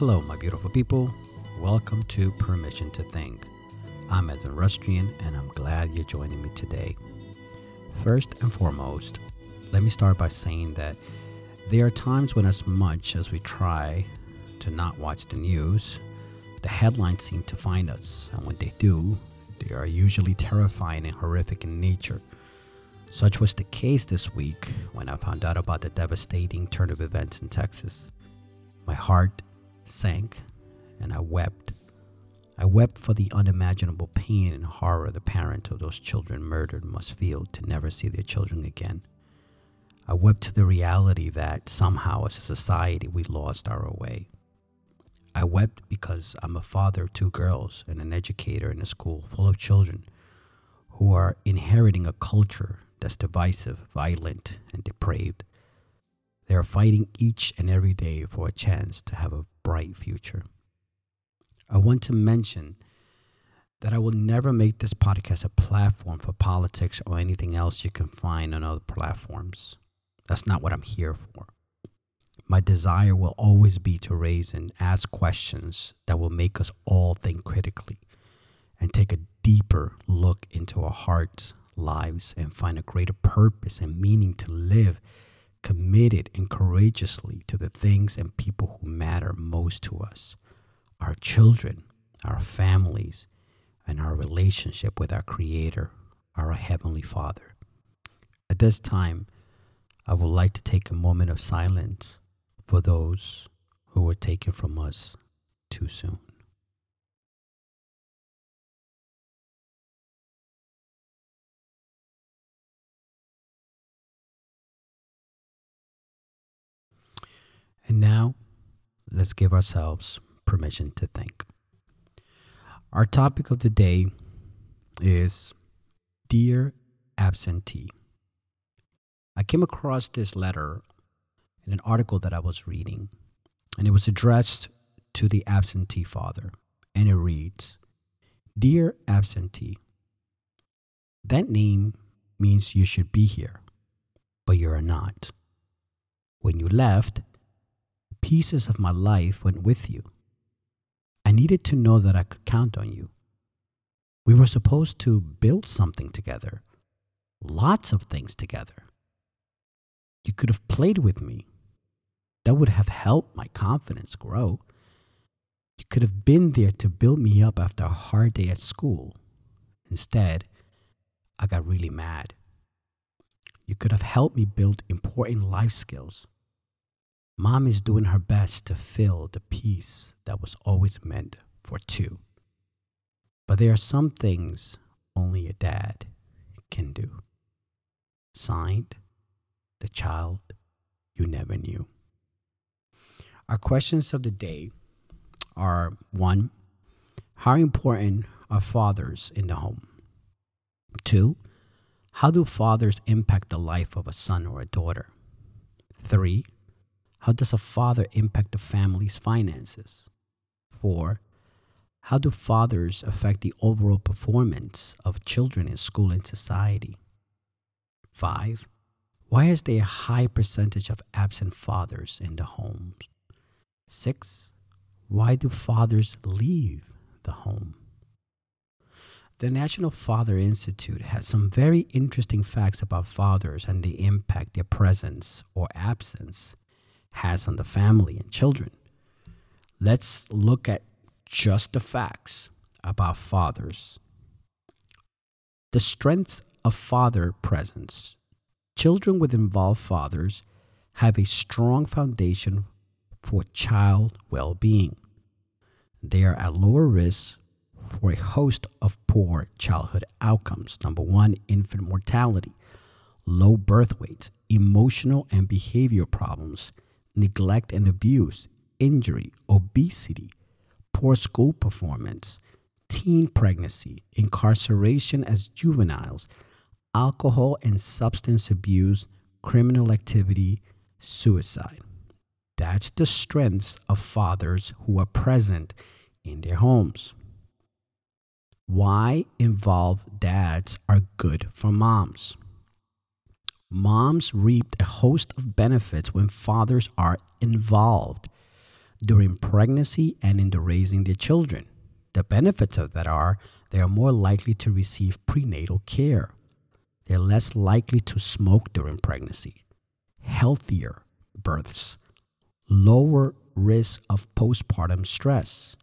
Hello, my beautiful people. Welcome to Permission to Think. I'm Edwin Rustrian, and I'm glad you're joining me today. First and foremost, let me start by saying that there are times when, as much as we try to not watch the news, the headlines seem to find us, and when they do, they are usually terrifying and horrific in nature. Such was the case this week when I found out about the devastating turn of events in Texas. My heart sank and I wept. I wept for the unimaginable pain and horror the parents of those children murdered must feel to never see their children again. I wept to the reality that somehow as a society we lost our way. I wept because I'm a father of two girls and an educator in a school full of children who are inheriting a culture that's divisive, violent, and depraved. They are fighting each and every day for a chance to have a bright future. I want to mention that I will never make this podcast a platform for politics or anything else you can find on other platforms. That's not what I'm here for. My desire will always be to raise and ask questions that will make us all think critically and take a deeper look into our hearts, lives, and find a greater purpose and meaning to live committed and courageously to the things and people who matter most to us our children, our families, and our relationship with our Creator, our Heavenly Father. At this time, I would like to take a moment of silence for those who were taken from us too soon. And now, let's give ourselves permission to think. Our topic of the day is Dear Absentee. I came across this letter in an article that I was reading, and it was addressed to the absentee father, and it reads Dear Absentee, that name means you should be here, but you're not. When you left, pieces of my life went with you. I needed to know that I could count on you. We were supposed to build something together, lots of things together. You could have played with me. That would have helped my confidence grow. You could have been there to build me up after a hard day at school. Instead, I got really mad. You could have helped me build important life skills. Mom is doing her best to fill the piece that was always meant for two. But there are some things only a dad can do. Signed, the child you never knew. Our questions of the day are one, how important are fathers in the home? Two, how do fathers impact the life of a son or a daughter? Three, how does a father impact a family's finances? Four, how do fathers affect the overall performance of children in school and society? Five, why is there a high percentage of absent fathers in the homes? Six, why do fathers leave the home? The National Father Institute has some very interesting facts about fathers and the impact their presence or absence has on the family and children. Let's look at just the facts about fathers. The strength of father presence. Children with involved fathers have a strong foundation for child well being. They are at lower risk for a host of poor childhood outcomes. Number one, infant mortality, low birth weights, emotional and behavioral problems, neglect and abuse, injury, obesity, poor school performance, teen pregnancy, incarceration as juveniles, alcohol and substance abuse, criminal activity, suicide. That's the strengths of fathers who are present in their homes. Why involved dads are good for moms. Moms reap a host of benefits when fathers are involved. during pregnancy and in the raising their children. The benefits of that are they are more likely to receive prenatal care. They're less likely to smoke during pregnancy, healthier births, lower risk of postpartum stress,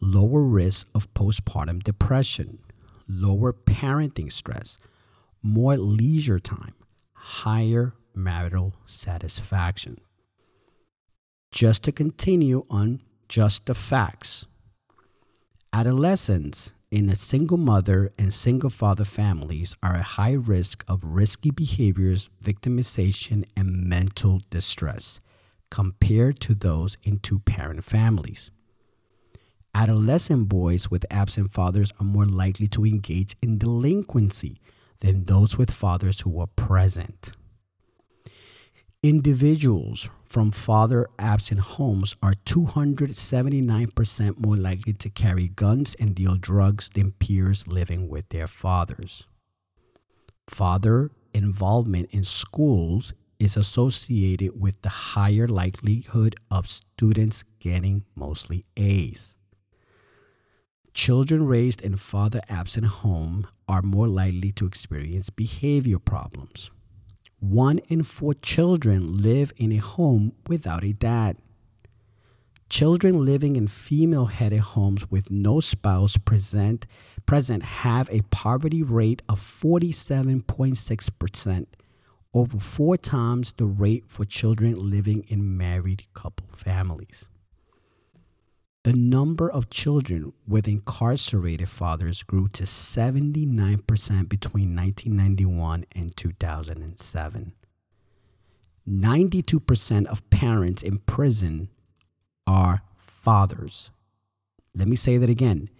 lower risk of postpartum depression, lower parenting stress, more leisure time, higher marital satisfaction. Just to continue on just the facts. Adolescents in a single mother and single father families are at high risk of risky behaviors, victimization, and mental distress compared to those in two parent families. Adolescent boys with absent fathers are more likely to engage in delinquency than those with fathers who were present. Individuals from father absent homes are 279% more likely to carry guns and deal drugs than peers living with their fathers. Father involvement in schools is associated with the higher likelihood of students getting mostly A's. Children raised in father absent home are more likely to experience behavior problems. One in four children live in a home without a dad. Children living in female headed homes with no spouse present, present have a poverty rate of 47.6%, over four times the rate for children living in married couple families. The number of children with incarcerated fathers grew to 79% between 1991 and 2007. 92% of parents in prison are fathers. Let me say that again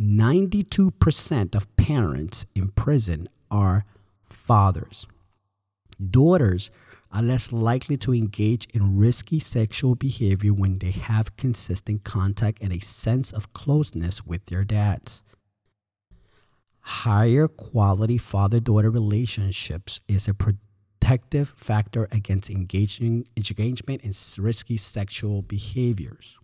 92% of parents in prison are fathers. Daughters are less likely to engage in risky sexual behavior when they have consistent contact and a sense of closeness with their dads. Higher quality father daughter relationships is a protective factor against engaging, engagement in risky sexual behaviors.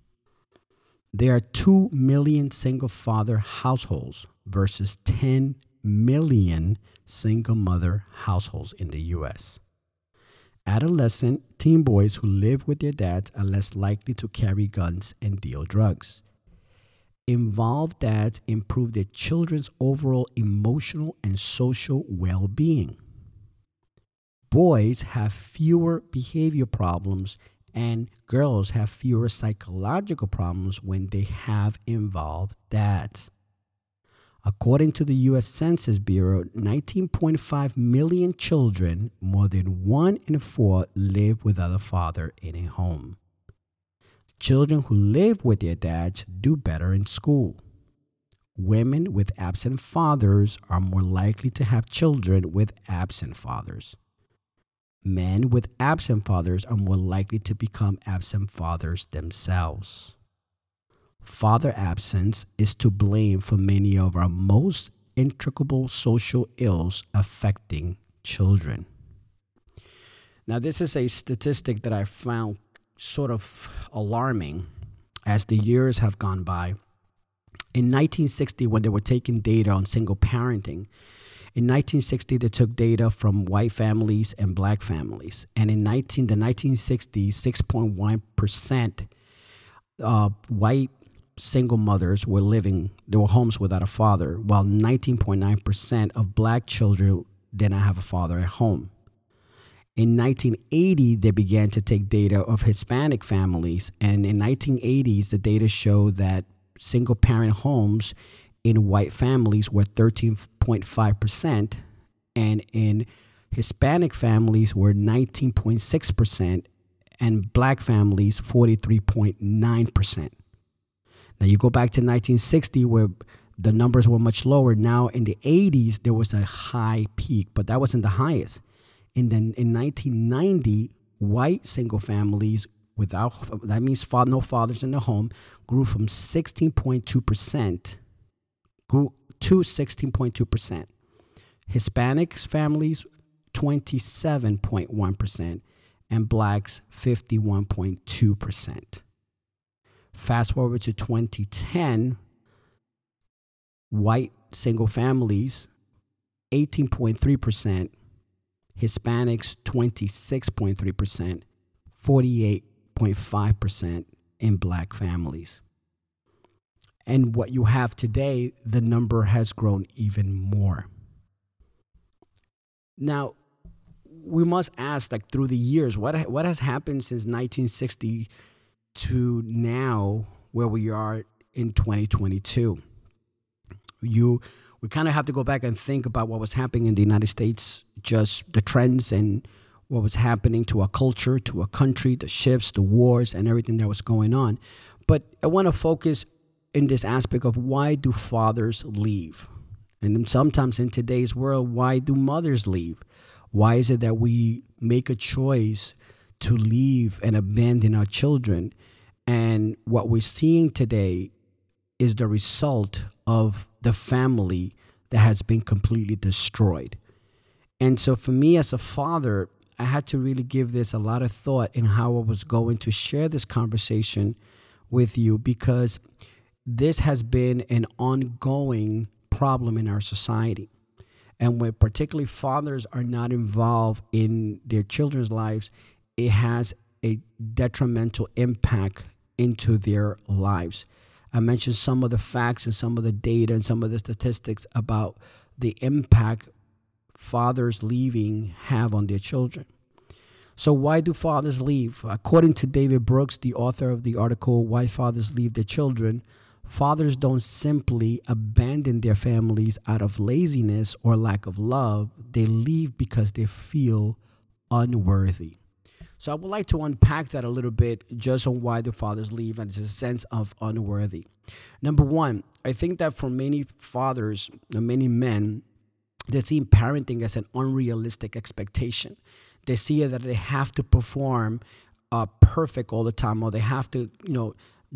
There are 2 million single father households versus 10 million single mother households in the US. Adolescent teen boys who live with their dads are less likely to carry guns and deal drugs. Involved dads improve their children's overall emotional and social well being. Boys have fewer behavior problems, and girls have fewer psychological problems when they have involved dads. According to the U.S. Census Bureau, 19.5 million children, more than one in four, live without a father in a home. Children who live with their dads do better in school. Women with absent fathers are more likely to have children with absent fathers. Men with absent fathers are more likely to become absent fathers themselves. Father absence is to blame for many of our most intricable social ills affecting children. Now, this is a statistic that I found sort of alarming as the years have gone by. In 1960, when they were taking data on single parenting, in 1960 they took data from white families and black families, and in 19 the 1960s, 6.1 percent uh, white single mothers were living, there were homes without a father, while 19.9% of black children did not have a father at home. In 1980, they began to take data of Hispanic families, and in 1980s, the data showed that single parent homes in white families were 13.5%, and in Hispanic families were 19.6%, and black families 43.9%. Now you go back to 1960 where the numbers were much lower. Now in the 80s there was a high peak, but that wasn't the highest. And then in 1990, white single families without that means no fathers in the home grew from 16.2% grew to 16.2%. Hispanics families 27.1% and blacks 51.2%. Fast forward to 2010, white single families, 18.3%, Hispanics, 26.3%, 48.5% in black families. And what you have today, the number has grown even more. Now, we must ask, like through the years, what what has happened since 1960 to now, where we are in 2022? You, we kind of have to go back and think about what was happening in the United States, just the trends and what was happening to our culture, to our country, the shifts, the wars, and everything that was going on. But I want to focus in this aspect of why do fathers leave? And sometimes in today's world, why do mothers leave? Why is it that we make a choice to leave and abandon our children? And what we're seeing today is the result of the family that has been completely destroyed. And so for me as a father, I had to really give this a lot of thought in how I was going to share this conversation with you because this has been an ongoing problem in our society. And when particularly fathers are not involved in their children's lives, it has a detrimental impact into their lives. I mentioned some of the facts and some of the data and some of the statistics about the impact fathers leaving have on their children. So, why do fathers leave? According to David Brooks, the author of the article, Why Fathers Leave Their Children, Fathers don't simply abandon their families out of laziness or lack of love, they leave because they feel unworthy. So I would like to unpack that a little bit just on why the fathers leave and it's a sense of unworthy. Number one, I think that for many fathers, many men, they see parenting as an unrealistic expectation. They see that they have to perform uh, perfect all the time, or they have to, you know,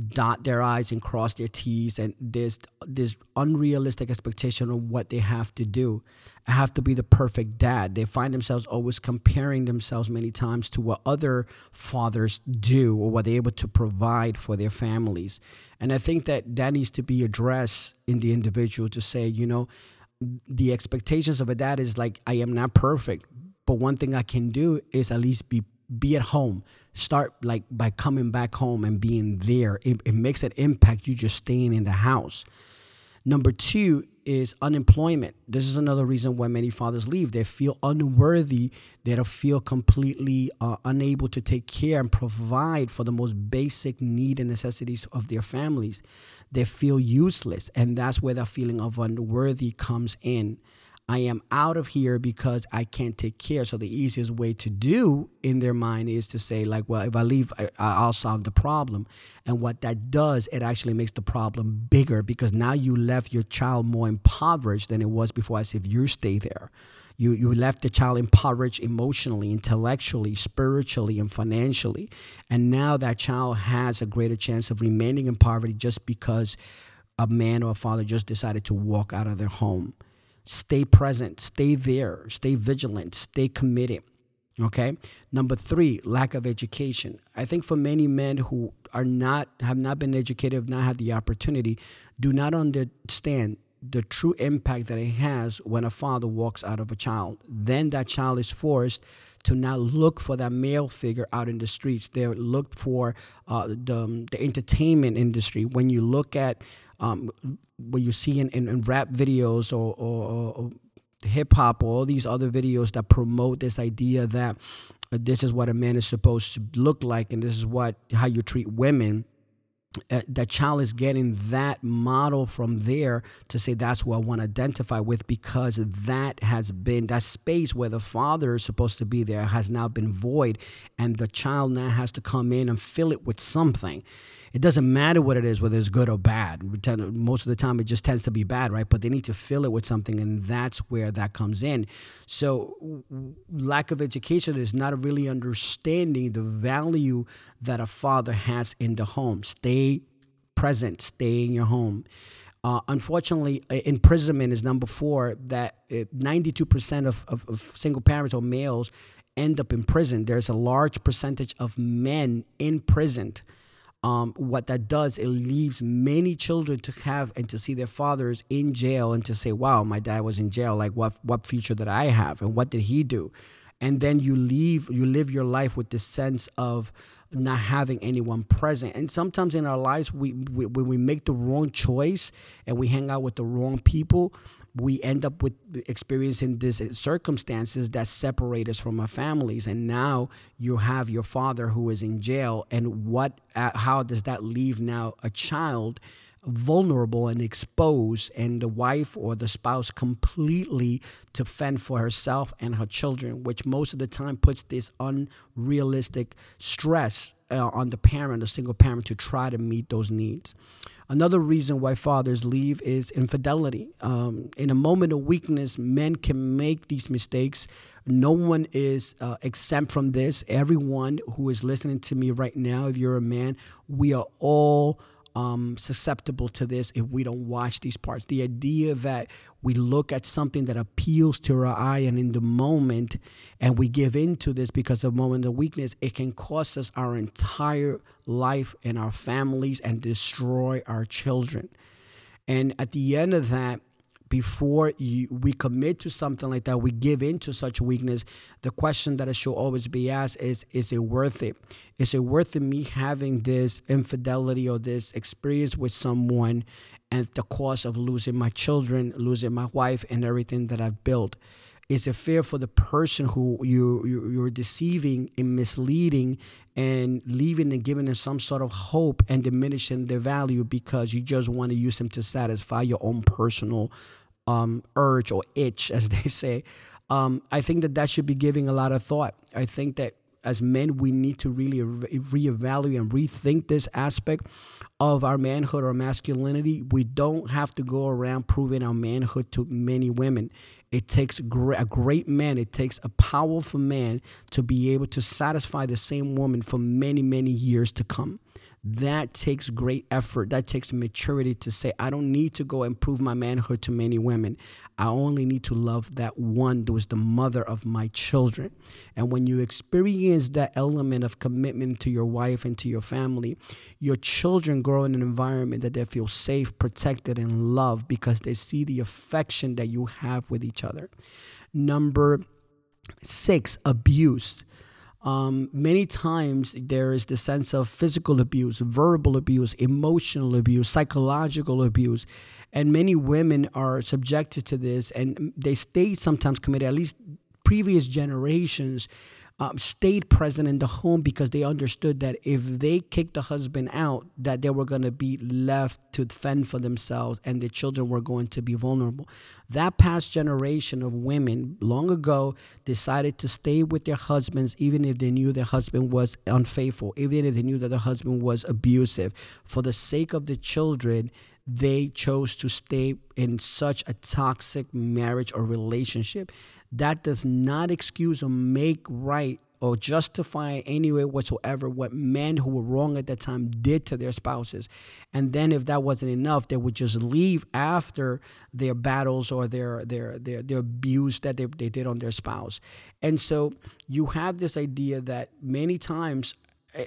dot their I's and cross their T's, and there's this unrealistic expectation of what they have to do. I have to be the perfect dad. They find themselves always comparing themselves many times to what other fathers do or what they're able to provide for their families. And I think that that needs to be addressed in the individual to say, you know, the expectations of a dad is like, I am not perfect, but one thing I can do is at least be be at home. Start like by coming back home and being there. It, it makes an impact you just staying in the house. Number two is unemployment. This is another reason why many fathers leave. They feel unworthy. They don't feel completely uh, unable to take care and provide for the most basic need and necessities of their families. They feel useless and that's where that feeling of unworthy comes in I am out of here because I can't take care. So the easiest way to do in their mind is to say, like, well, if I leave, I, will solve the problem. And what that does, it actually makes the problem bigger because now you left your child more impoverished than it was before, as if you stay there. You, you left the child impoverished emotionally, intellectually, spiritually, and financially. And now that child has a greater chance of remaining in poverty just because a man or a father just decided to walk out of their home stay present, stay there, stay vigilant, stay committed. Okay. Number three, lack of education. I think for many men who are not have not been educated, have not had the opportunity, do not understand the true impact that it has when a father walks out of a child. Then that child is forced to now look for that male figure out in the streets. They're looked for uh, the, the entertainment industry. When you look at um, what you see in, in, in rap videos or, or, or hip hop or all these other videos that promote this idea that this is what a man is supposed to look like and this is what how you treat women uh, that child is getting that model from there to say that's who I want to identify with because that has been that space where the father is supposed to be there has now been void and the child now has to come in and fill it with something it doesn't matter what it is, whether it's good or bad. Most of the time, it just tends to be bad, right? But they need to fill it with something, and that's where that comes in. So, lack of education is not really understanding the value that a father has in the home. Stay present, stay in your home. Uh, unfortunately, imprisonment is number four. That 92% of, of, of, single parents or males end up in prison. There's a large percentage of men in prison um, what that does, it leaves many children to have and to see their fathers in jail and to say, "Wow, my dad was in jail. Like, what what future did I have, and what did he do?" And then you leave, you live your life with this sense of not having anyone present. And sometimes in our lives, we, we when we make the wrong choice and we hang out with the wrong people, we end up with experiencing these circumstances that separate us from our families. And now you have your father who is in jail. And what uh, how does that leave now a child vulnerable and exposed and the wife or the spouse completely to fend for herself and her children which most of the time puts this unrealistic stress uh, on the parent the single parent to try to meet those needs another reason why fathers leave is infidelity. Um, in a moment of weakness men can make these mistakes. No one is uh, exempt from this. Everyone who is listening to me right now if you're a man we are all um, susceptible to this if we don't watch these parts. The idea that we look at something that appeals to our eye and in the moment and we give into this because of moment of weakness, it can cost us our entire life and our families and destroy our children. And at the end of that, before you, we commit to something like that, we give into such weakness. The question that should always be asked is: Is it worth it? Is it worth it me having this infidelity or this experience with someone, at the cost of losing my children, losing my wife, and everything that I've built? Is it fair for the person who you, you you're deceiving and misleading and leaving and giving them some sort of hope and diminishing their value because you just want to use them to satisfy your own personal um, urge or itch, as they say. Um, I think that that should be giving a lot of thought. I think that as men, we need to really re- reevaluate and rethink this aspect of our manhood or masculinity. We don't have to go around proving our manhood to many women. It takes a great man, it takes a powerful man to be able to satisfy the same woman for many, many years to come that takes great effort. That takes maturity to say, I don't need to go and prove my manhood to many women. I only need to love that one that was the mother of my children. And when you experience that element of commitment to your wife and to your family, your children grow in an environment that they feel safe, protected, and loved because they see the affection that you have with each other. Number six, abuse um, many times there is the sense of physical abuse, verbal abuse, emotional abuse, psychological abuse, and many women are subjected to this, and they stay sometimes committed. At least previous generations um, stayed present in the home because they understood that if they kicked the husband out, that they were going to be left to fend for themselves and the children were going to be vulnerable. That past generation of women long ago decided to stay with their husbands even if they knew their husband was unfaithful, even if they knew that the husband was abusive. For the sake of the children, they chose to stay in such a toxic marriage or relationship that does not excuse or make right or justify any way whatsoever what men who were wrong at that time did to their spouses. And then if that wasn't enough, they would just leave after their battles or their their their, their abuse that they, they did on their spouse. And so you have this idea that many times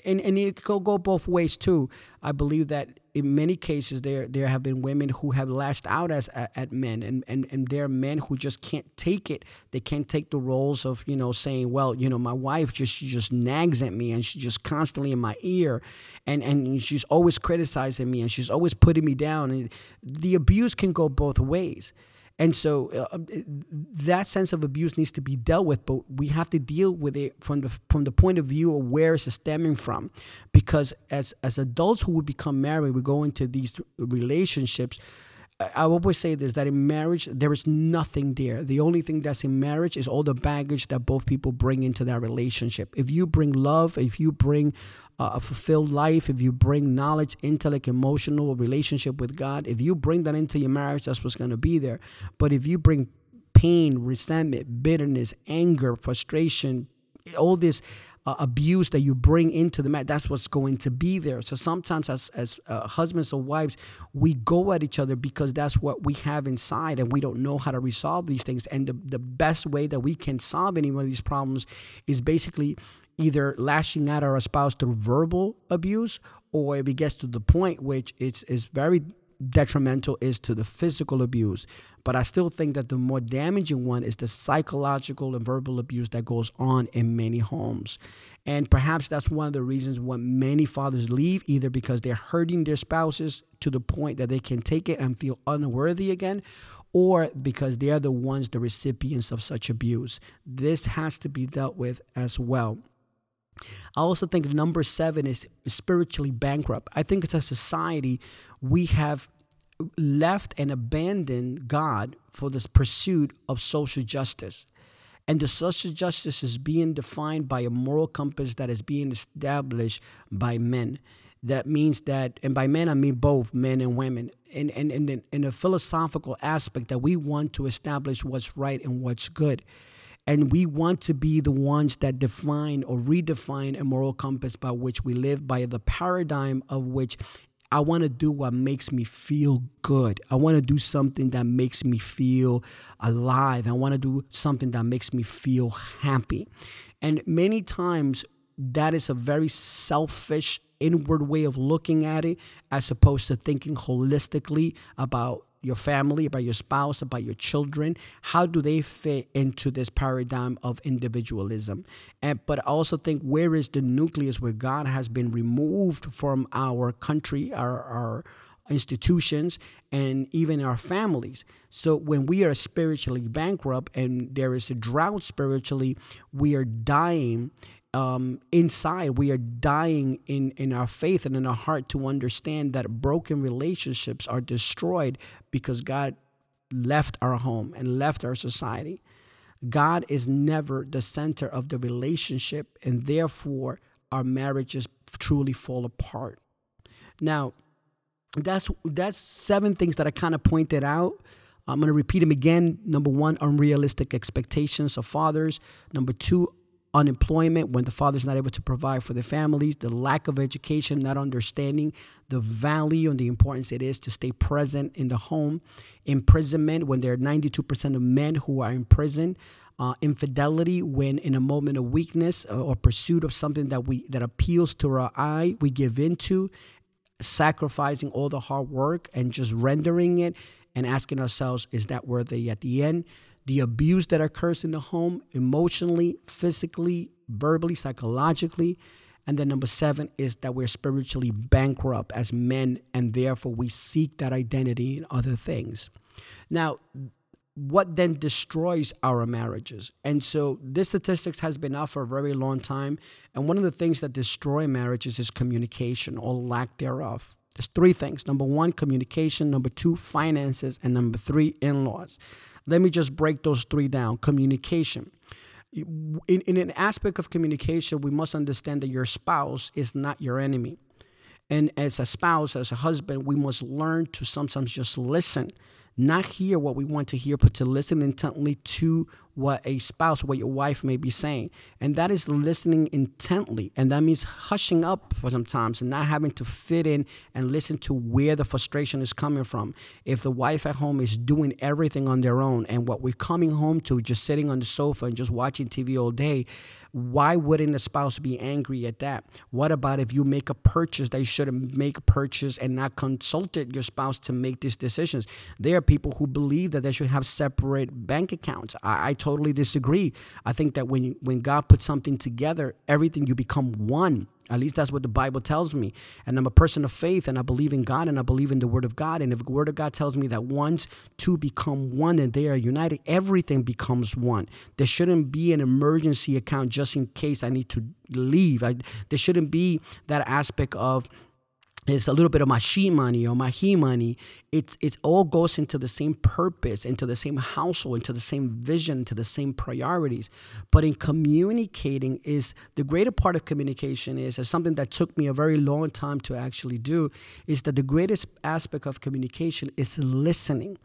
and, and it could go both ways too. I believe that in many cases there there have been women who have lashed out as at, at men and, and and there are men who just can't take it. They can't take the roles of you know saying well you know my wife just she just nags at me and she's just constantly in my ear and and she's always criticizing me and she's always putting me down. And the abuse can go both ways and so uh, um, that sense of abuse needs to be dealt with, but we have to deal with it from the from the point of view of where it's stemming from, because as as adults who would become married, we go into these relationships I always say this that in marriage there is nothing there. The only thing that's in marriage is all the baggage that both people bring into that relationship. If you bring love, if you bring uh, a fulfilled life, if you bring knowledge, intellect, emotional relationship with God, if you bring that into your marriage, that's what's going to be there. But if you bring pain, resentment, bitterness, anger, frustration, all this uh, abuse that you bring into the marriage, that's what's going to be there. So sometimes, as as uh, husbands or wives, we go at each other because that's what we have inside, and we don't know how to resolve these things. And the, the best way that we can solve any one of these problems is basically either lashing out at our spouse through verbal abuse or if it gets to the point which it's is very detrimental is to the physical abuse. But I still think that the more damaging one is the psychological and verbal abuse that goes on in many homes. And perhaps that's one of the reasons why many fathers leave, either because they're hurting their spouses to the point that they can take it and feel unworthy again, or because they are the ones, the recipients of such abuse. This has to be dealt with as well. I also think number seven is spiritually bankrupt. I think as a society, we have left and abandoned God for the pursuit of social justice. And the social justice is being defined by a moral compass that is being established by men. That means that, and by men I mean both men and women, in, in, in, in a philosophical aspect that we want to establish what's right and what's good. And we want to be the ones that define or redefine a moral compass by which we live, by the paradigm of which I want to do what makes me feel good. I want to do something that makes me feel alive. I want to do something that makes me feel happy. And many times, that is a very selfish, inward way of looking at it, as opposed to thinking holistically about your family, about your spouse, about your children. How do they fit into this paradigm of individualism? And but I also think where is the nucleus where God has been removed from our country, our our institutions and even our families. So when we are spiritually bankrupt and there is a drought spiritually, we are dying um, inside we are dying in, in our faith and in our heart to understand that broken relationships are destroyed because God left our home and left our society. God is never the center of the relationship, and therefore our marriages truly fall apart. Now, that's that's seven things that I kind of pointed out. I'm going to repeat them again. Number one, unrealistic expectations of fathers. Number two, unemployment when the father's not able to provide for the families, the lack of education, not understanding the value and the importance it is to stay present in the home, imprisonment when there are 92% of men who are in prison. Uh, infidelity when in a moment of weakness or, or pursuit of something that we that appeals to our eye we give into sacrificing all the hard work and just rendering it and asking ourselves is that worthy at the end the abuse that occurs in the home emotionally, physically, verbally, psychologically. And then number seven is that we're spiritually bankrupt as men, and therefore we seek that identity in other things. Now, what then destroys our marriages? And so this statistics has been out for a very long time. And one of the things that destroy marriages is communication or lack thereof. There's three things. Number one, communication. Number two, finances. And number three, in laws. Let me just break those three down. Communication. In, in an aspect of communication, we must understand that your spouse is not your enemy. And as a spouse, as a husband, we must learn to sometimes just listen not hear what we want to hear, but to listen intently to what a spouse, what your wife may be saying. And that is listening intently. And that means hushing up for sometimes and not having to fit in and listen to where the frustration is coming from. If the wife at home is doing everything on their own and what we're coming home to, just sitting on the sofa and just watching TV all day, why wouldn't a spouse be angry at that? What about if you make a purchase that you shouldn't make a purchase and not consulted your spouse to make these decisions? There are people who believe that they should have separate bank accounts. I, I totally disagree. I think that when when God puts something together, everything you become one. At least that's what the Bible tells me. And I'm a person of faith and I believe in God and I believe in the Word of God. And if the Word of God tells me that once two become one and they are united, everything becomes one. There shouldn't be an emergency account just in case I need to leave. I, there shouldn't be that aspect of it's a little bit of my she money or my he money. It it all goes into the same purpose, into the same household, into the same vision, to the same priorities. But in communicating is the greater part of communication is, is something that took me a very long time to actually do, is that the greatest aspect of communication is listening.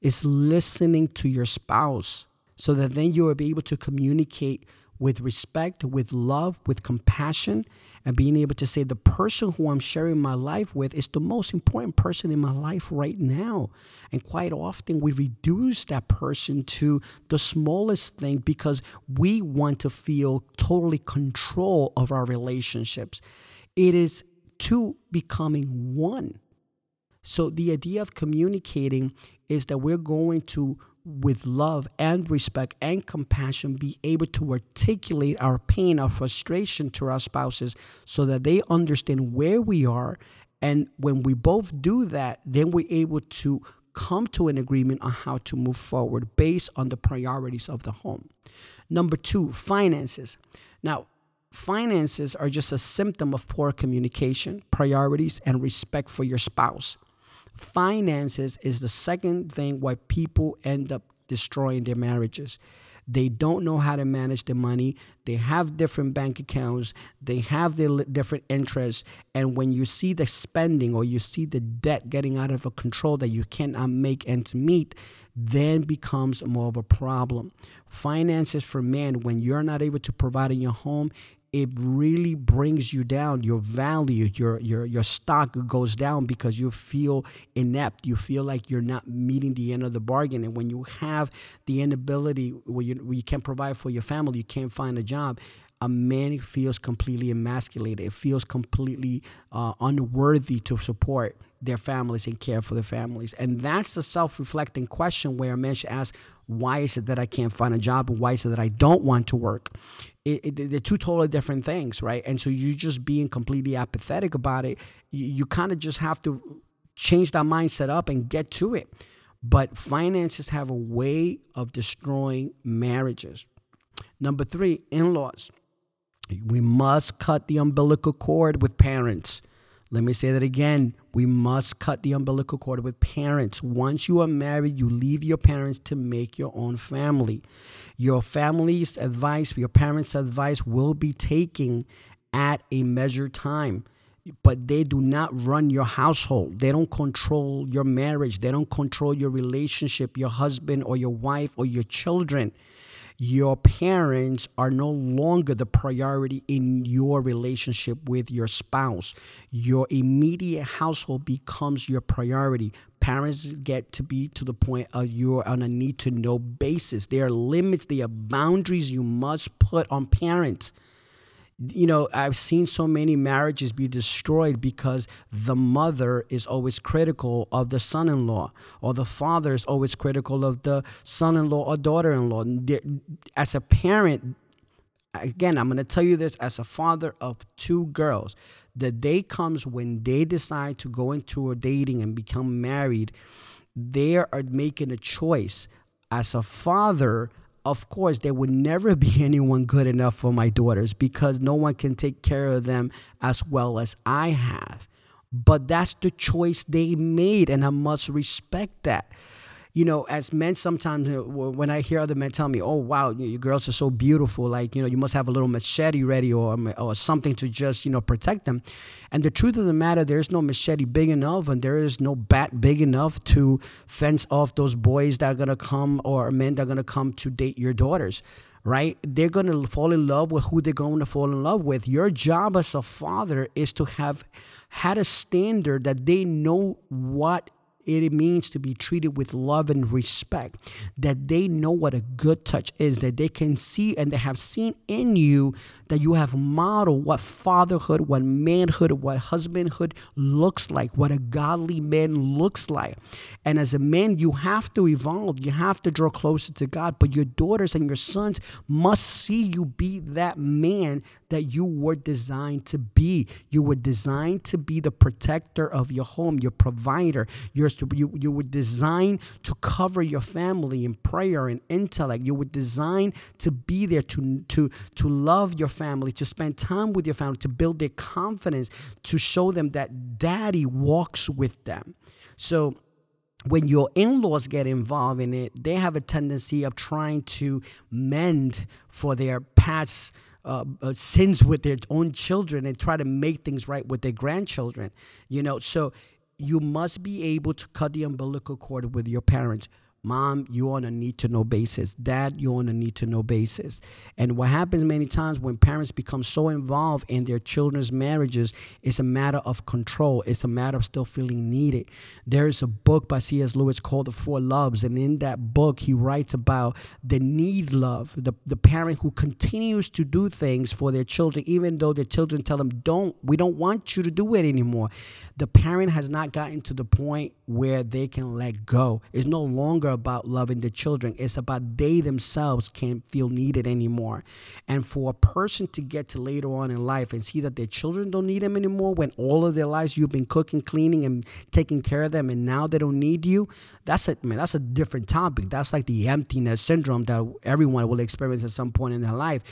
Is listening to your spouse so that then you will be able to communicate with respect, with love, with compassion, and being able to say the person who I'm sharing my life with is the most important person in my life right now. And quite often we reduce that person to the smallest thing because we want to feel totally control of our relationships. It is two becoming one. So the idea of communicating is that we're going to with love and respect and compassion be able to articulate our pain, our frustration to our spouses so that they understand where we are. And when we both do that, then we're able to come to an agreement on how to move forward based on the priorities of the home. Number two, finances. Now, finances are just a symptom of poor communication, priorities, and respect for your spouse. Finances is the second thing why people end up destroying their marriages. They don't know how to manage their money. They have different bank accounts. They have their different interests. And when you see the spending or you see the debt getting out of a control that you cannot make ends meet, then becomes more of a problem. Finances for men, when you're not able to provide in your home, it really brings you down. Your value your your your stock goes down because you feel inept. You feel like you're not meeting the end of the bargain. And when you have the inability where you, where you can't provide for your family you can't find a job a man feels completely emasculated it feels completely uh, unworthy to support their families and care for their families and that's the self-reflecting question where a man should ask why is it that I can't find a job? And why is it that I don't want to work? It, it, they're two totally different things, right? And so you're just being completely apathetic about it, you, you kind of just have to change that mindset up and get to it. But finances have a way of destroying marriages. Number three, in laws. We must cut the umbilical cord with parents. Let me say that again. We must cut the umbilical cord with parents. Once you are married, you leave your parents to make your own family. Your family's advice, your parents' advice will be taken at a measured time. But they do not run your household. They don't control your marriage. They don't control your relationship, your husband or your wife or your children your parents are no longer the priority in your relationship with your spouse. Your immediate household becomes your priority. Parents get to be to the point of you're on a need to know basis. There are limits, there are boundaries you must put on parents you know, I've seen so many marriages be destroyed because the mother is always critical of the son in law, or the father is always critical of the son in law or daughter in law. As a parent, again, I'm going to tell you this as a father of two girls. The day comes when they decide to go into a dating and become married, they are making a choice. As a father, of course, there would never be anyone good enough for my daughters because no one can take care of them as well as I have. But that's the choice they made, and I must respect that you know, as men, sometimes when I hear other men tell me, "Oh, wow, your girls are so beautiful," like you know, you must have a little machete ready or um, or something to just you know protect them. And the truth of the matter, there is no machete big enough, and there is no bat big enough to fence off those boys that are gonna come or men that are gonna come to date your daughters right? They're going to fall in love with who they're going to fall in love with. Your job as a father is to have had a standard that they know what it means to be treated with love and respect, that they know what a good touch is, that they can see and they have seen in you that you have modeled what fatherhood, what manhood, what husbandhood looks like, what a godly man looks like. And as a man, you have to evolve, you have to draw closer to God, but your daughters and your sons must see you be that man that you were designed to be. You were designed to be the protector of your home, your provider, your to you, you were designed to cover your family in prayer and intellect. You were designed to be there to to to love your family, to spend time with your family, to build their confidence, to show them that daddy walks with them. So when your in-laws get involved in it, they have a tendency of trying to mend for their past uh, uh, sins with their own children and try to make things right with their grandchildren. You know, so you must be able to cut the umbilical cord with your parents. Mom, you on a need to know basis. Dad, you on a need to know basis. And what happens many times when parents become so involved in their children's marriages is a matter of control. It's a matter of still feeling needed. There is a book by C.S. Lewis called The Four Loves. And in that book, he writes about the need love, the, the parent who continues to do things for their children, even though their children tell them, don't, we don't want you to do it anymore. The parent has not gotten to the point where they can let go. It's no longer about loving the children, it's about they themselves can't feel needed anymore. And for a person to get to later on in life and see that their children don't need them anymore when all of their lives you've been cooking, cleaning, and taking care of them, and now they don't need you, that's a man, that's a different topic. That's like the emptiness syndrome that everyone will experience at some point in their life.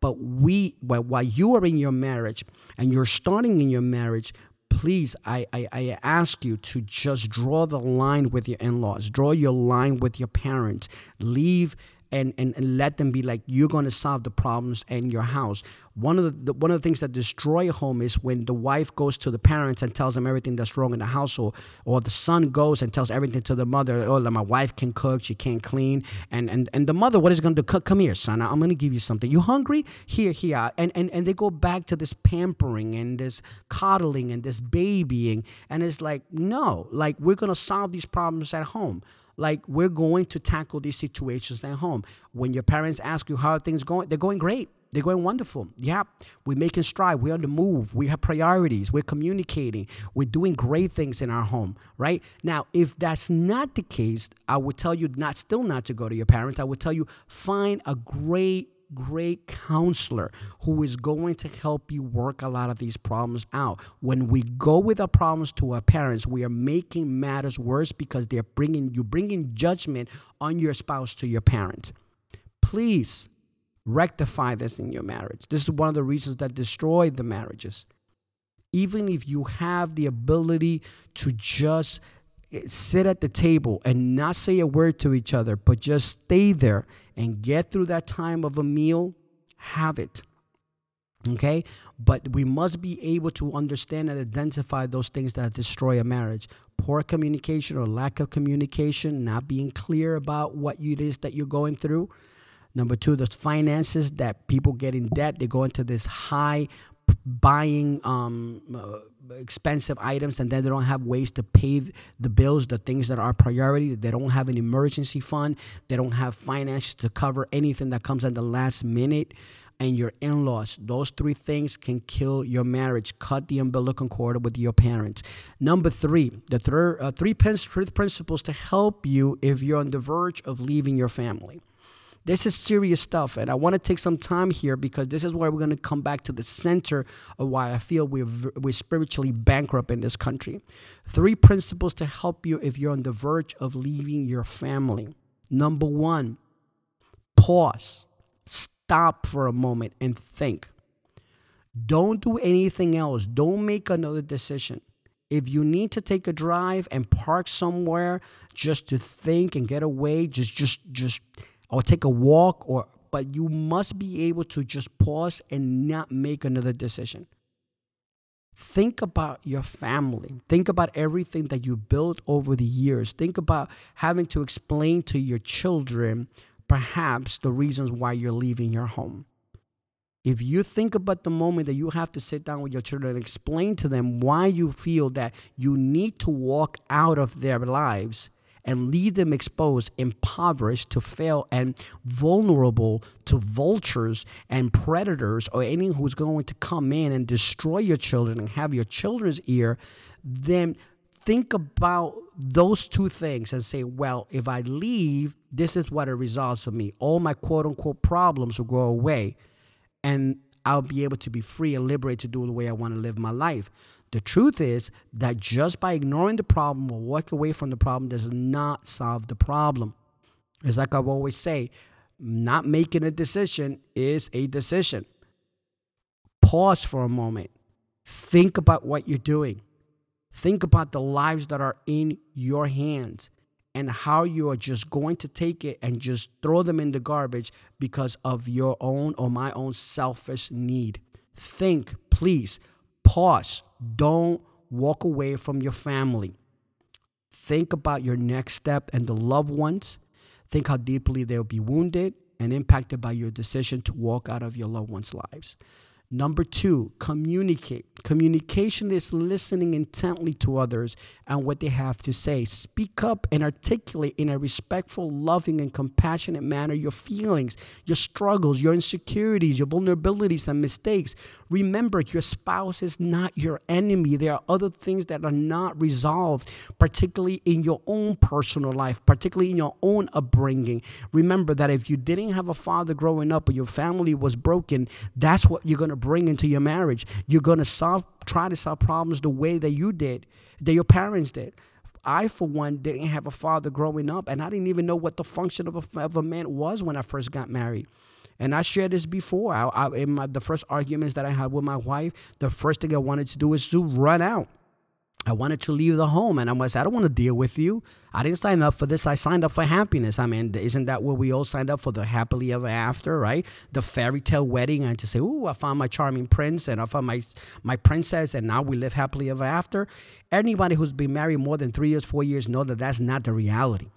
But we, while you are in your marriage and you're starting in your marriage, please, I, I, I, ask you to just draw the line with your in laws, draw your line with your parents, leave and, and, and let them be like you're going to solve the problems in your house. One of the, the, one of the things that destroy a home is when the wife goes to the parents and tells them everything that's wrong in the household or the son goes and tells everything to the mother oh my wife can cook she can't clean and and, and the mother what is going to do? Come here son i'm going to give you something. You hungry? Here here and, and and they go back to this pampering and this coddling and this babying and it's like no like we're going to solve these problems at home like we're going to tackle these situations at home. When your parents ask you how are things going, they're going great. They're going wonderful. Yeah, we're making stride. We're on the move. We have priorities. We're communicating. We're doing great things in our home, right? Now, if that's not the case, I would tell you not still not to go to your parents. I would tell you find a great great counselor who is going to help you work a lot of these problems out. When we go with our problems to our parents, we are making matters worse because they're bringing you bringing judgment on your spouse to your parent. Please rectify this in your marriage. This is one of the reasons that destroy the marriages. Even if you have the ability to just sit at the table and not say a word to each other, but just stay there and get through that time of a meal, have it. Okay? But we must be able to understand and identify those things that destroy a marriage. Poor communication or lack of communication, not being clear about what it is that you're going through. Number two, the finances that people get in debt. They go into this high buying um, uh, expensive items and then they don't have ways to pay the bills, the things that are priority. They don't have an emergency fund. They don't have finances to cover anything that comes at the last minute. And your in laws, those three things can kill your marriage. Cut the umbilical cord with your parents. Number three, the third, uh, three principles to help you if you're on the verge of leaving your family. This is serious stuff, and I want to take some time here because this is where we're going to come back to the center of why I feel we're, we're spiritually bankrupt in this country. Three principles to help you if you're on the verge of leaving your family. Number one, pause, stop for a moment, and think. Don't do anything else. Don't make another decision. If you need to take a drive and park somewhere just to think and get away, just just just or take a walk or but you must be able to just pause and not make another decision. Think about your family. Think about everything that you built over the years. Think about having to explain to your children perhaps the reasons why you're leaving your home. If you think about the moment that you have to sit down with your children and explain to them why you feel that you need to walk out of their lives, and leave them exposed, impoverished to fail, and vulnerable to vultures and predators or anyone who's going to come in and destroy your children and have your children's ear, then think about those two things and say, well, if I leave, this is what it resolves for me. All my quote unquote problems will go away and I'll be able to be free and liberated to do the way I want to live my life. The truth is that just by ignoring the problem or walk away from the problem does not solve the problem. It's like I've always say, not making a decision is a decision. Pause for a moment. Think about what you're doing. Think about the lives that are in your hands and how you are just going to take it and just throw them in the garbage because of your own or my own selfish need. Think, please, pause. Don't walk away from your family. Think about your next step and the loved ones. Think how deeply they'll be wounded and impacted by your decision to walk out of your loved ones' lives. Number two, communicate. Communication is listening intently to others and what they have to say. Speak up and articulate in a respectful, loving, and compassionate manner your feelings, your struggles, your insecurities, your vulnerabilities, and mistakes. Remember, your spouse is not your enemy. There are other things that are not resolved, particularly in your own personal life, particularly in your own upbringing. Remember that if you didn't have a father growing up or your family was broken, that's what you're going to to bring into your marriage. You're going to solve, try to solve problems the way that you did, that your parents did. I, for one, didn't have a father growing up, and I didn't even know what the function of a, of a man was when I first got married. And I shared this before. I, I, in my, the first arguments that I had with my wife, the first thing I wanted to do is to run out. I wanted to leave the home, and I was, I don't want to deal with you. I didn't sign up for this. I signed up for happiness. I mean, isn't that what we all signed up for? The happily ever after, right? The fairy tale wedding, and to say, "Ooh, I found my charming prince, and I found my my princess, and now we live happily ever after." Anybody who's been married more than three years, four years, know that that's not the reality.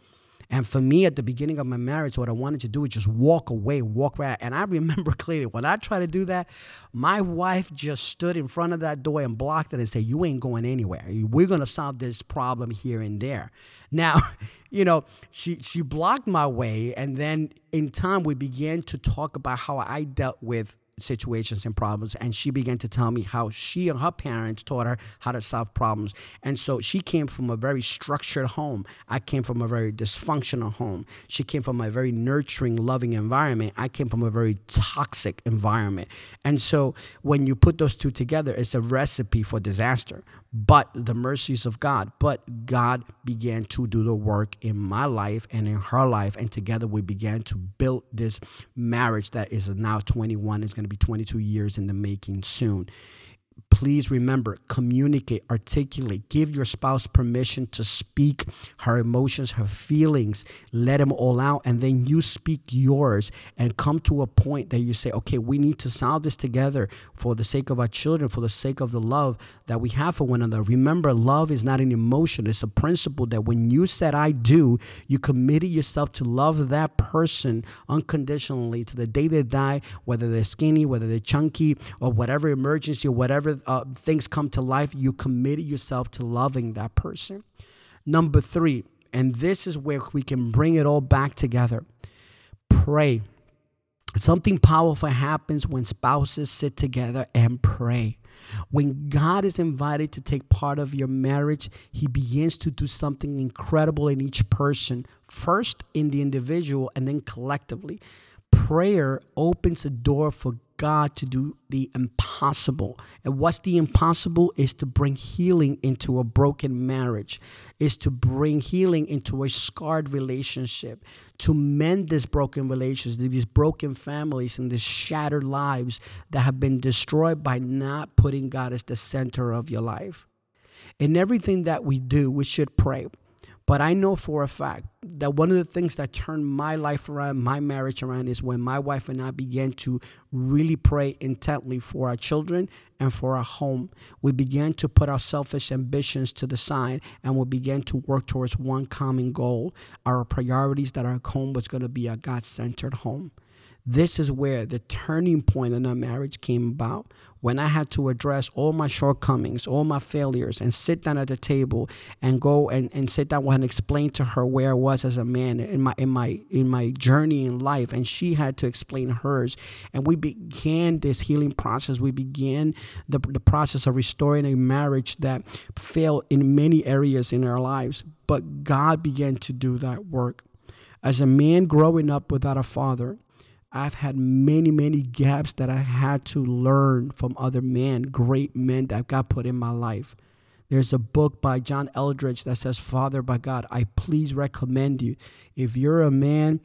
And for me, at the beginning of my marriage, what I wanted to do was just walk away, walk right. And I remember clearly when I tried to do that, my wife just stood in front of that door and blocked it and said, You ain't going anywhere. We're going to solve this problem here and there. Now, you know, she, she blocked my way. And then in time, we began to talk about how I dealt with situations and problems. And she began to tell me how she and her parents taught her how to solve problems. And so she came from a very structured home. I came from a very dysfunctional home. She came from a very nurturing, loving environment. I came from a very toxic environment. And so when you put those two together, it's a recipe for disaster but the mercies of God. But God began to do the work in my life and in her life. And together we began to build this marriage that is now 21, is going to be 22 years in the making soon please remember communicate articulate give your spouse permission to speak her emotions her feelings let them all out and then you speak yours and come to a point that you say okay we need to solve this together for the sake of our children for the sake of the love that we have for one another. Remember love is not an emotion. It's a principle that when you said i do you committed yourself to love that person unconditionally to the day they die whether they're skinny whether they're chunky or whatever emergency or whatever uh, things come to life, you committed yourself to loving that person. Number three, and this is where we can bring it all back together pray. Something powerful happens when spouses sit together and pray. When God is invited to take part of your marriage, He begins to do something incredible in each person, first in the individual and then collectively. Prayer opens a door for God to do the impossible. And what's the impossible is to bring healing into a broken marriage, is to bring healing into a scarred relationship, to mend this broken relations, these broken families and these shattered lives that have been destroyed by not putting God as the center of your life. In everything that we do, we should pray. But I know for a fact that one of the things that turned my life around, my marriage around, is when my wife and I began to really pray intently for our children and for our home. We began to put our selfish ambitions to the side and we began to work towards one common goal our priorities that our home was going to be a God centered home. This is where the turning point in our marriage came about when I had to address all my shortcomings, all my failures, and sit down at the table and go and, and sit down and explain to her where I was as a man in my in my in my journey in life. And she had to explain hers. And we began this healing process. We began the, the process of restoring a marriage that failed in many areas in our lives. But God began to do that work. As a man growing up without a father, I've had many, many gaps that I had to learn from other men, great men that God put in my life. There's a book by John Eldredge that says, Fathered by God. I please recommend you. If you're a man,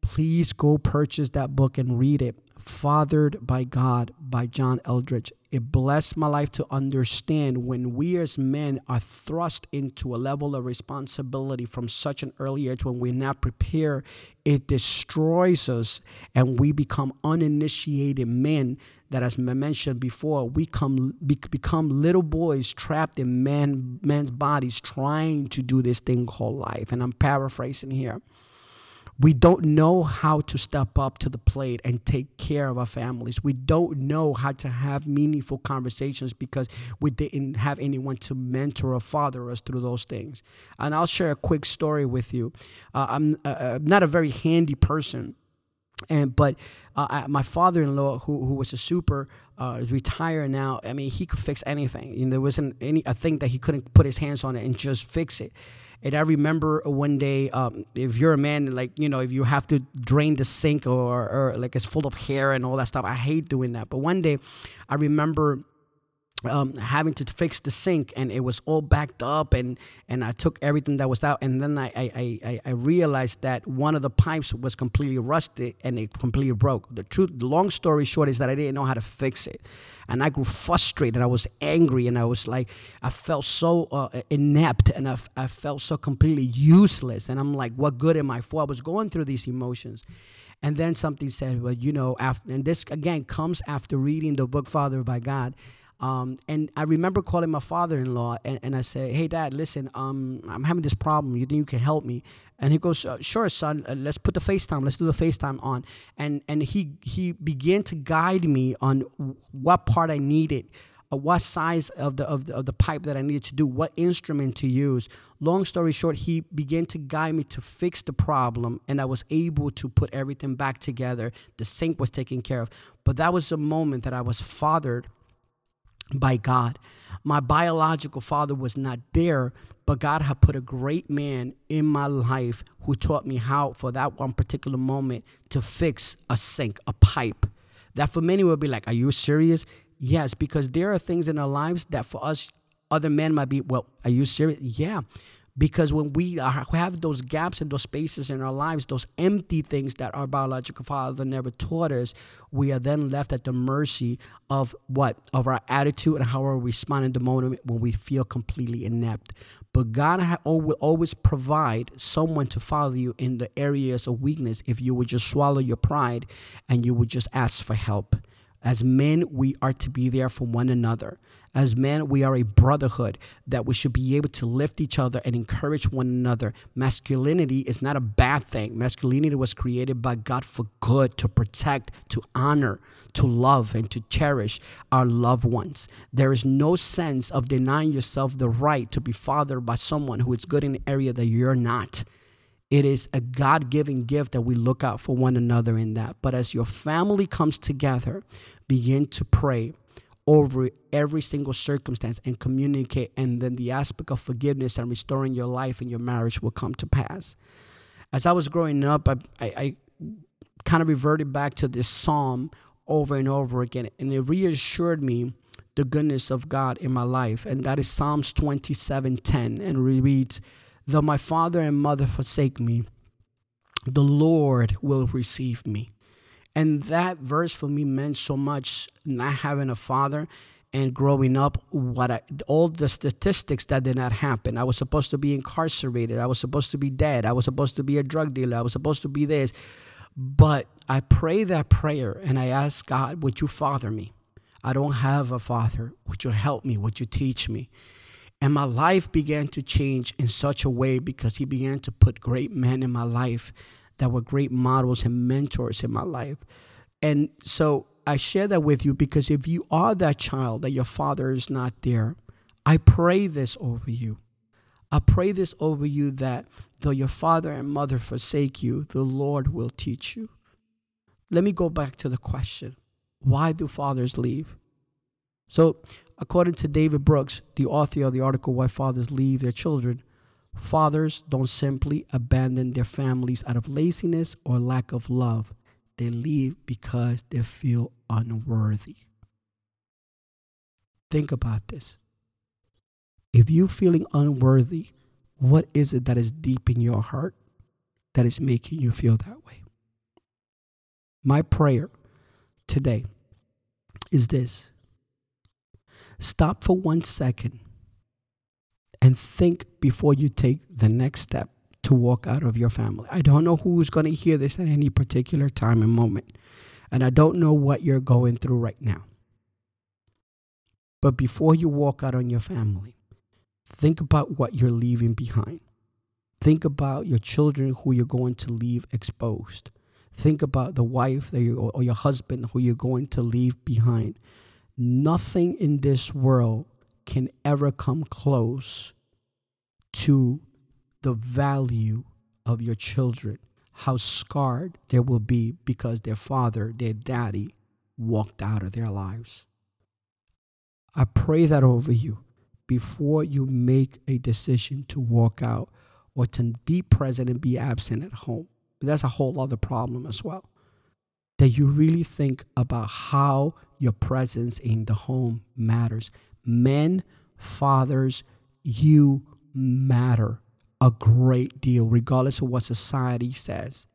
please go purchase that book and read it. Fathered by God by John Eldredge. It blessed my life to understand when we as men are thrust into a level of responsibility from such an early age when we're not prepared, it destroys us and we become uninitiated men that as I mentioned before, we come become little boys trapped in man men's bodies trying to do this thing called life. And I'm paraphrasing here we don't know how to step up to the plate and take care of our families. We don't know how to have meaningful conversations because we didn't have anyone to mentor or father us through those things. And I'll share a quick story with you. Uh, I'm, uh, uh not a very handy person. And but uh, my father-in-law, who who was a super, uh, retired now. I mean, he could fix anything. You know, there wasn't any a thing that he couldn't put his hands on it and just fix it. And I remember one day, um, if you're a man, like, you know, if you have to drain the sink or, or like it's full of hair and all that stuff, I hate doing that. But one day, I remember um, having to fix the sink and it was all backed up and and I took everything that was out and then I I, I, I realized that one of the pipes was completely rusted and it completely broke. The truth, the long story short is that I didn't know how to fix it, and I grew frustrated. I was angry and I was like I felt so uh, inept and I, I felt so completely useless and I'm like, what good am I for? I was going through these emotions. And then something said, well, you know, after, and this again comes after reading the book Fathered by God. Um, and I remember calling my father-in-law and, and I said, "Hey, Dad, listen, um, I'm having this problem. You think you can help me?" And he goes, "Sure, son. Uh, let's put the FaceTime. Let's do the FaceTime on." And and he he began to guide me on what part I needed, uh, what size of the, of the of the pipe that I needed to do, what instrument to use. Long story short, he began to guide me to fix the problem, and I was able to put everything back together. The sink was taken care of, but that was a moment that I was fathered by God. My biological father was not there, but God had put a great man in my life who taught me how, for that one particular moment, to fix a sink, a pipe. That for many would be like, Are you serious? Yes, because there are things in our lives that for us, other men might be, Well, are you serious? Yeah because when we are, have those gaps and those spaces in our lives, those empty things that our biological father never taught us, we are then left at the mercy of what? Of our attitude and how we respond in the moment when we feel completely inept. But God will always provide someone to follow you in the areas of weakness if you would just swallow your pride and you would just ask for help. As men, we are to be there for one another. As men, we are a brotherhood that we should be able to lift each other and encourage one another. Masculinity is not a bad thing. Masculinity was created by God for good, to protect, to honor, to love, and to cherish our loved ones. There is no sense of denying yourself the right to be fathered by someone who is good in an area that you're not. It is a God given gift that we look out for one another in that. But as your family comes together, begin to pray over every single circumstance and communicate. And then the aspect of forgiveness and restoring your life and your marriage will come to pass. As I was growing up, I, I, I kind of reverted back to this psalm over and over again. And it reassured me the goodness of God in my life. And that is Psalms 27 10. And reads, Though my father and mother forsake me, the Lord will receive me. And that verse for me meant so much not having a father and growing up what I, all the statistics that did not happen. I was supposed to be incarcerated. I was supposed to be dead. I was supposed to be a drug dealer. I was supposed to be this. But i pray that prayer and i ask god would you father me? I don't have a father. Would you help me? Would you teach me? And my life began to change in such a way because he began to put great men in my life that were great models and mentors in my life. And so I share that with you because if you are that child that your father is not there, I pray this over you. I pray this over you that though your father and mother forsake you, the Lord will teach you. Let me go back to the question why do fathers leave? So According to David Brooks, the author of the article Why Fathers Leave Their Children, fathers don't simply abandon their families out of laziness or lack of love. They leave because they feel unworthy. Think about this. If you're feeling unworthy, what is it that is deep in your heart that is making you feel that way? My prayer today is this Stop for one second and think before you take the next step to walk out of your family. I don't know who's going to hear this at any particular time and moment. And I don't know what you're going through right now. But before you walk out on your family, think about what you're leaving behind. Think about your children who you're going to leave exposed. Think about the wife that you, or your husband who you're going to leave behind. Nothing in this world can ever come close to the value of your children, how scarred they will be because their father, their daddy, walked out of their lives. I pray that over you before you make a decision to walk out or to be present and be absent at home. That's a whole other problem as well. That you really think about how your presence in the home matters. Men, fathers, you matter a great deal, regardless of what society says.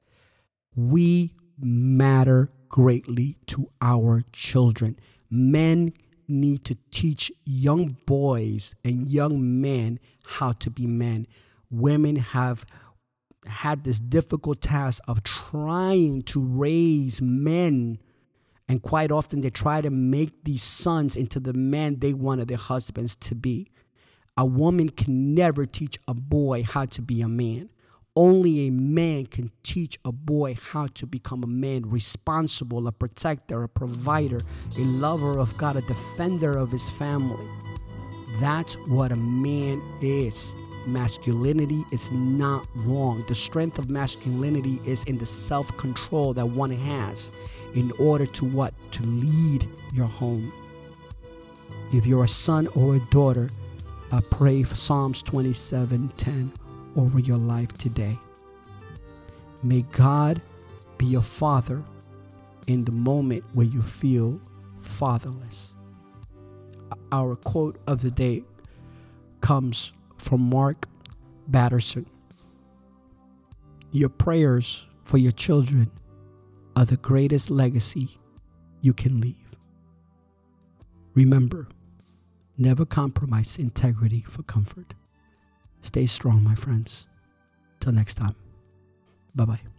We matter greatly to our children. Men need to teach young boys and young men how to be men. Women have had this difficult task of trying to raise men. And quite often they try to make these sons into the men they wanted their husbands to be. A woman can never teach a boy how to be a man. Only a man can teach a boy how to become a man, responsible, a protector, a provider, a lover of God, a defender of his family. That's what a man is. Masculinity is not wrong. The strength of masculinity is in the self control that one has in order to what? To lead your home. If you're a son or a daughter, I pray for Psalms 27:10 over your life today. May God be your father in the moment where you feel fatherless. Our quote of the day comes from Mark Batterson. Your prayers for your children are the greatest legacy you can leave. Remember, Never compromise integrity for comfort. Stay strong, my friends. Till next time. Bye bye.